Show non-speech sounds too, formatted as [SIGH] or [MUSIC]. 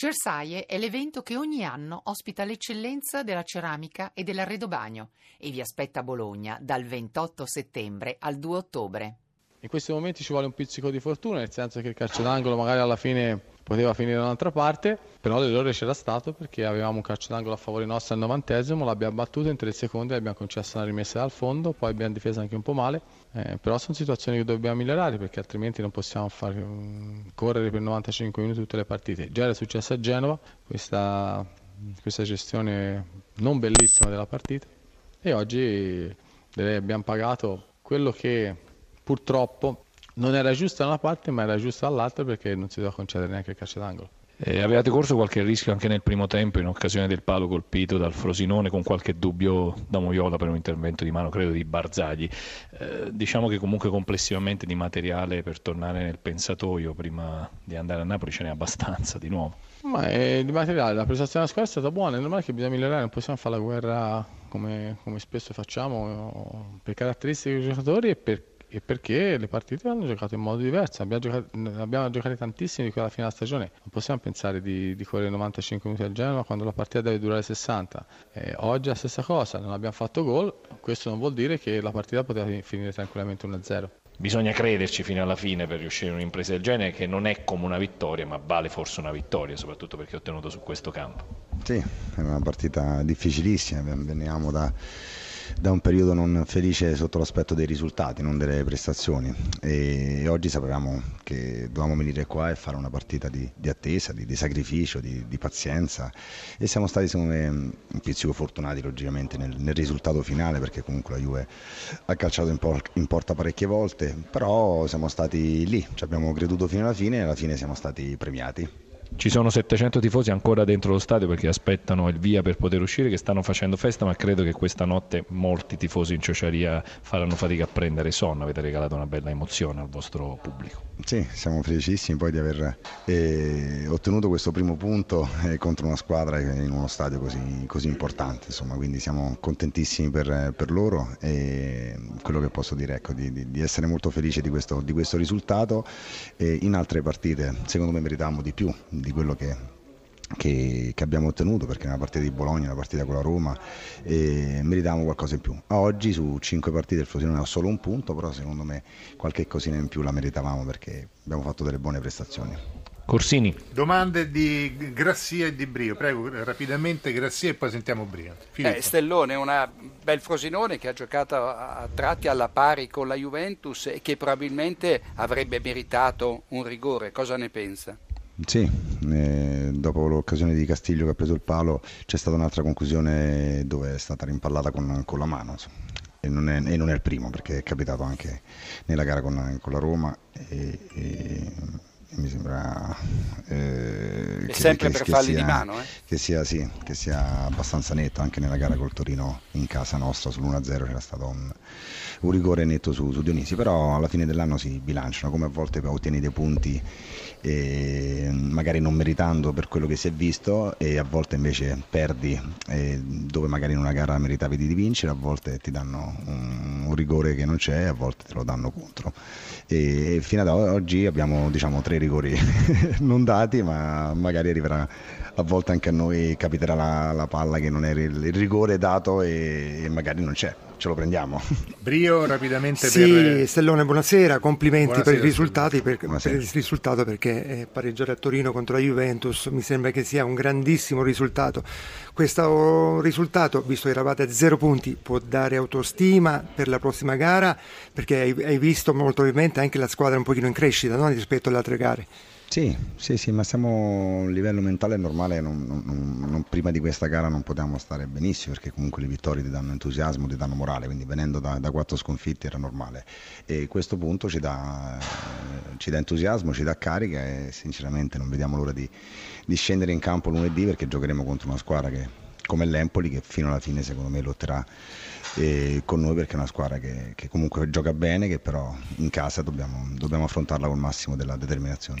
Cersaie è l'evento che ogni anno ospita l'eccellenza della ceramica e dell'arredobagno e vi aspetta a Bologna dal 28 settembre al 2 ottobre. In questi momenti ci vuole un pizzico di fortuna, nel senso che il calcio d'angolo magari alla fine poteva finire da un'altra parte, però l'errore c'era stato perché avevamo un calcio d'angolo a favore nostro al novantesimo, l'abbiamo battuto in tre secondi, l'abbiamo concesso una rimessa dal fondo, poi abbiamo difeso anche un po' male, eh, però sono situazioni che dobbiamo migliorare perché altrimenti non possiamo far um, correre per 95 minuti tutte le partite. Già era successo a Genova questa, questa gestione non bellissima della partita e oggi abbiamo pagato quello che purtroppo non era giusto da una parte ma era giusto dall'altra perché non si doveva concedere neanche il calcio d'angolo. Eh, avevate corso qualche rischio anche nel primo tempo in occasione del palo colpito dal Frosinone con qualche dubbio da Moiola per un intervento di mano, credo di Barzagli. Eh, diciamo che comunque complessivamente di materiale per tornare nel pensatoio prima di andare a Napoli ce n'è abbastanza di nuovo. Ma eh, di materiale, la prestazione della squadra è stata buona, è normale che bisogna migliorare, non possiamo fare la guerra come, come spesso facciamo per caratteristiche dei giocatori e per e perché le partite hanno giocato in modo diverso, abbiamo giocato, abbiamo giocato tantissimi di quella fine della stagione, non possiamo pensare di, di correre 95 minuti al Genoa quando la partita deve durare 60. Eh, oggi è la stessa cosa, non abbiamo fatto gol, questo non vuol dire che la partita poteva finire tranquillamente 1-0. Bisogna crederci fino alla fine per riuscire in un'impresa del genere che non è come una vittoria, ma vale forse una vittoria, soprattutto perché ottenuto su questo campo. Sì, è una partita difficilissima, veniamo da da un periodo non felice sotto l'aspetto dei risultati, non delle prestazioni e oggi sapevamo che dovevamo venire qua e fare una partita di, di attesa, di, di sacrificio, di, di, pazienza e siamo stati secondo me un pizzico fortunati logicamente nel, nel risultato finale perché comunque la Juve ha calciato in, por- in, porta parecchie volte, però siamo stati lì, ci abbiamo creduto fino alla fine e alla fine siamo stati premiati. Ci sono 700 tifosi ancora dentro lo stadio perché aspettano il via per poter uscire, che stanno facendo festa, ma credo che questa notte molti tifosi in ciociaria faranno fatica a prendere sonno. Avete regalato una bella emozione al vostro pubblico. Sì, siamo felicissimi poi di aver eh, ottenuto questo primo punto eh, contro una squadra in uno stadio così, così importante, insomma, quindi siamo contentissimi per, per, loro e quello che posso dire ecco, di, di, di, essere molto felici di questo, di questo risultato. E in altre partite secondo me meritavamo di più di quello che, che, che, abbiamo ottenuto perché nella partita di Bologna, una partita con la Roma e meritavamo qualcosa in più. Oggi su cinque partite il Frosinone ha solo un punto, però secondo me qualche cosina in più la meritavamo perché abbiamo fatto delle buone prestazioni. Corsini. Domande di Grassia e di Brio. Prego, rapidamente Grassia e poi sentiamo Brio. Eh, Stellone, una bel Frosinone che ha giocato a tratti alla pari con la Juventus e che probabilmente avrebbe meritato un rigore. Cosa ne pensa? Sì, eh, dopo l'occasione di Castiglio che ha preso il palo c'è stata un'altra conclusione dove è stata rimpallata con, con la mano. E non, è, e non, è, il primo perché è capitato anche nella gara con, con la Roma e, e mi sembra eh, sempre che, per che falli sia, di mano eh? che, sia, sì, che sia abbastanza netto anche nella gara col Torino in casa nostra sull'1-0 c'era stato un, un rigore netto su, su, Dionisi però alla fine dell'anno si bilanciano come a volte ottieni dei punti eh, magari non meritando per quello che si è visto e a volte invece perdi eh, dove magari in una gara meritavi di vincere a volte ti danno un, un rigore che non c'è a volte te lo danno contro e, e fino ad oggi abbiamo diciamo tre rigori [LAUGHS] non dati, ma magari arriverà a volte anche a noi capiterà la, la palla che non è il rigore dato e, e magari non c'è ce lo prendiamo. [LAUGHS] Brio rapidamente sì, per... Stellone, buonasera, complimenti buonasera, per, i risultati, per, per, il risultato perché eh, pareggiare a Torino contro la Juventus mi sembra che sia un grandissimo risultato. Questo risultato, visto che eravate a zero punti, può dare autostima per la prossima gara perché hai, hai visto molto probabilmente anche la squadra un pochino in crescita no? rispetto alle altre gare. Sì, sì, sì, ma siamo a un livello mentale normale, non, non, non, prima di questa gara non potevamo stare benissimo perché comunque le vittorie ti danno entusiasmo, ti danno morale, quindi venendo da, da quattro sconfitte era normale e questo punto ci dà, ci dà, entusiasmo, ci dà carica e sinceramente non vediamo l'ora di, di scendere in campo lunedì perché giocheremo contro una squadra che come l'Empoli che fino alla fine secondo me lotterà eh, con noi perché è una squadra che, che, comunque gioca bene che però in casa dobbiamo, dobbiamo affrontarla col massimo della determinazione.